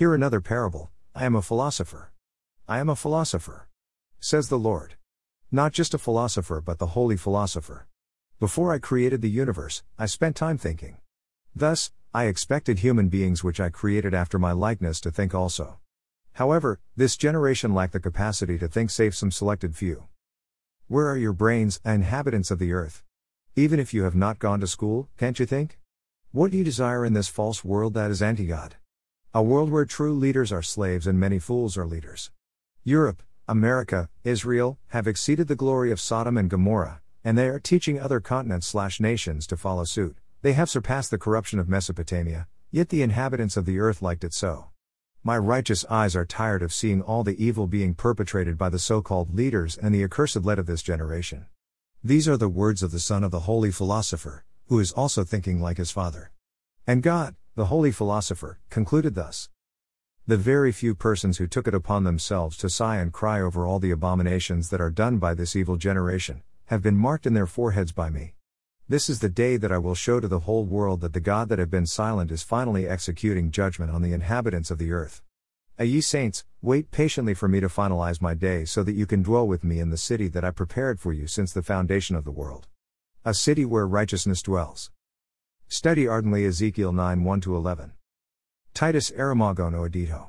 Hear another parable I am a philosopher. I am a philosopher. Says the Lord. Not just a philosopher, but the holy philosopher. Before I created the universe, I spent time thinking. Thus, I expected human beings which I created after my likeness to think also. However, this generation lacked the capacity to think save some selected few. Where are your brains, inhabitants of the earth? Even if you have not gone to school, can't you think? What do you desire in this false world that is anti God? A world where true leaders are slaves and many fools are leaders. Europe, America, Israel, have exceeded the glory of Sodom and Gomorrah, and they are teaching other continents slash nations to follow suit. They have surpassed the corruption of Mesopotamia, yet the inhabitants of the earth liked it so. My righteous eyes are tired of seeing all the evil being perpetrated by the so called leaders and the accursed lead of this generation. These are the words of the son of the holy philosopher, who is also thinking like his father. And God, the holy philosopher, concluded thus The very few persons who took it upon themselves to sigh and cry over all the abominations that are done by this evil generation, have been marked in their foreheads by me. This is the day that I will show to the whole world that the God that have been silent is finally executing judgment on the inhabitants of the earth. A ye saints, wait patiently for me to finalize my day so that you can dwell with me in the city that I prepared for you since the foundation of the world. A city where righteousness dwells. Study ardently Ezekiel 9 1 11. Titus Aramago no edito.